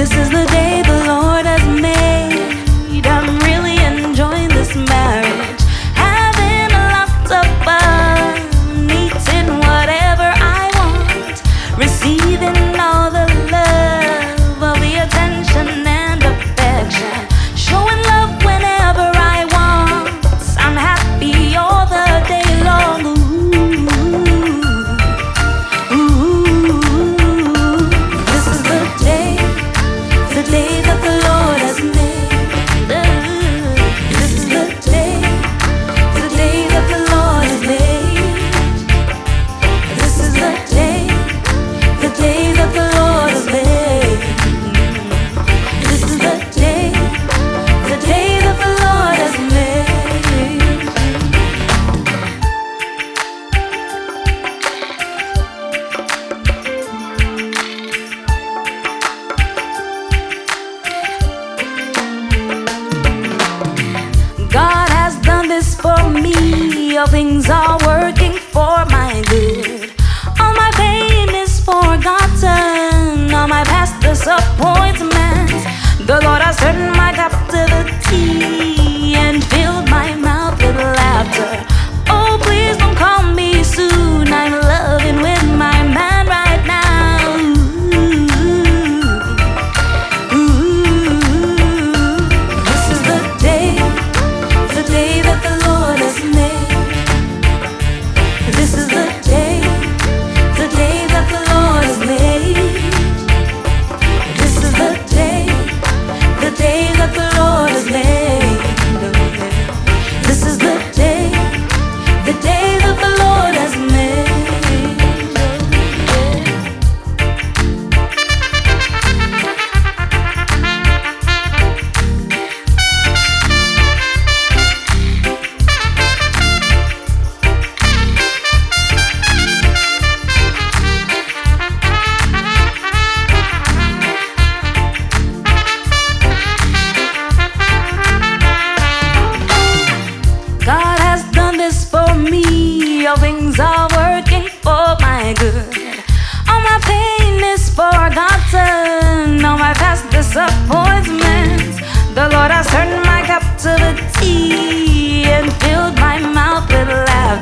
This is the day things are working for my good.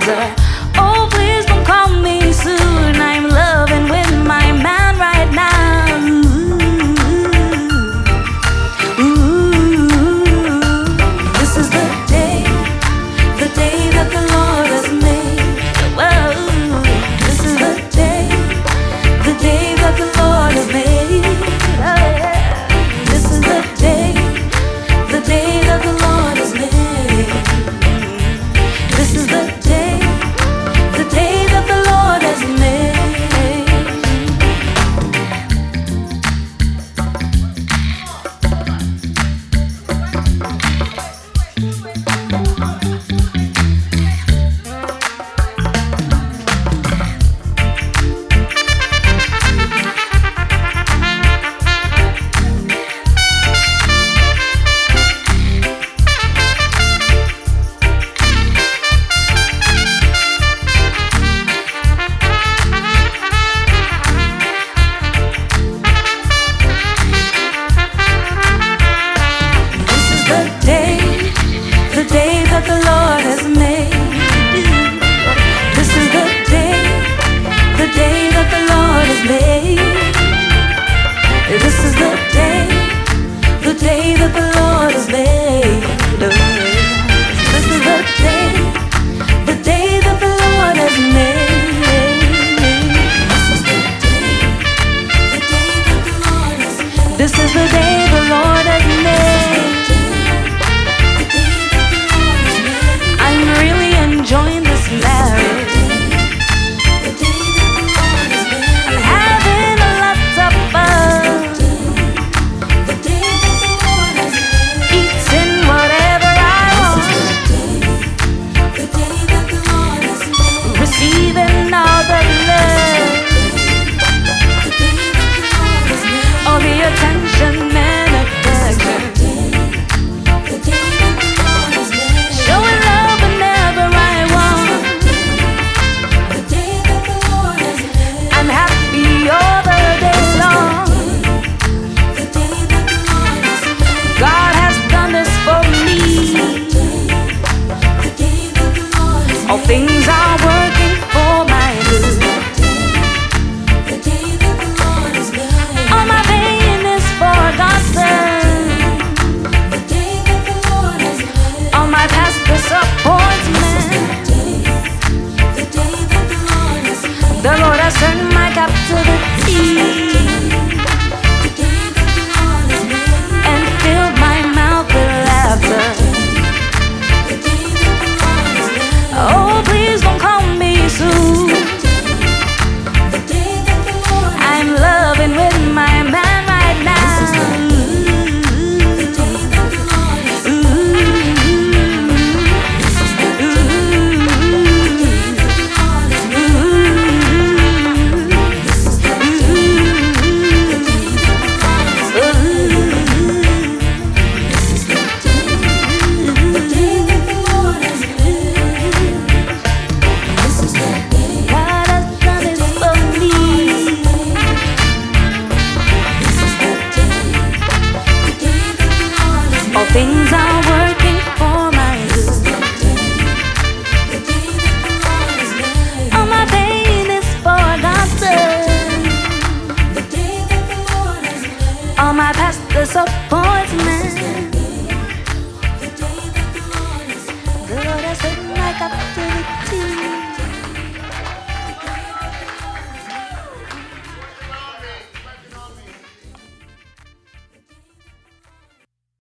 Yeah.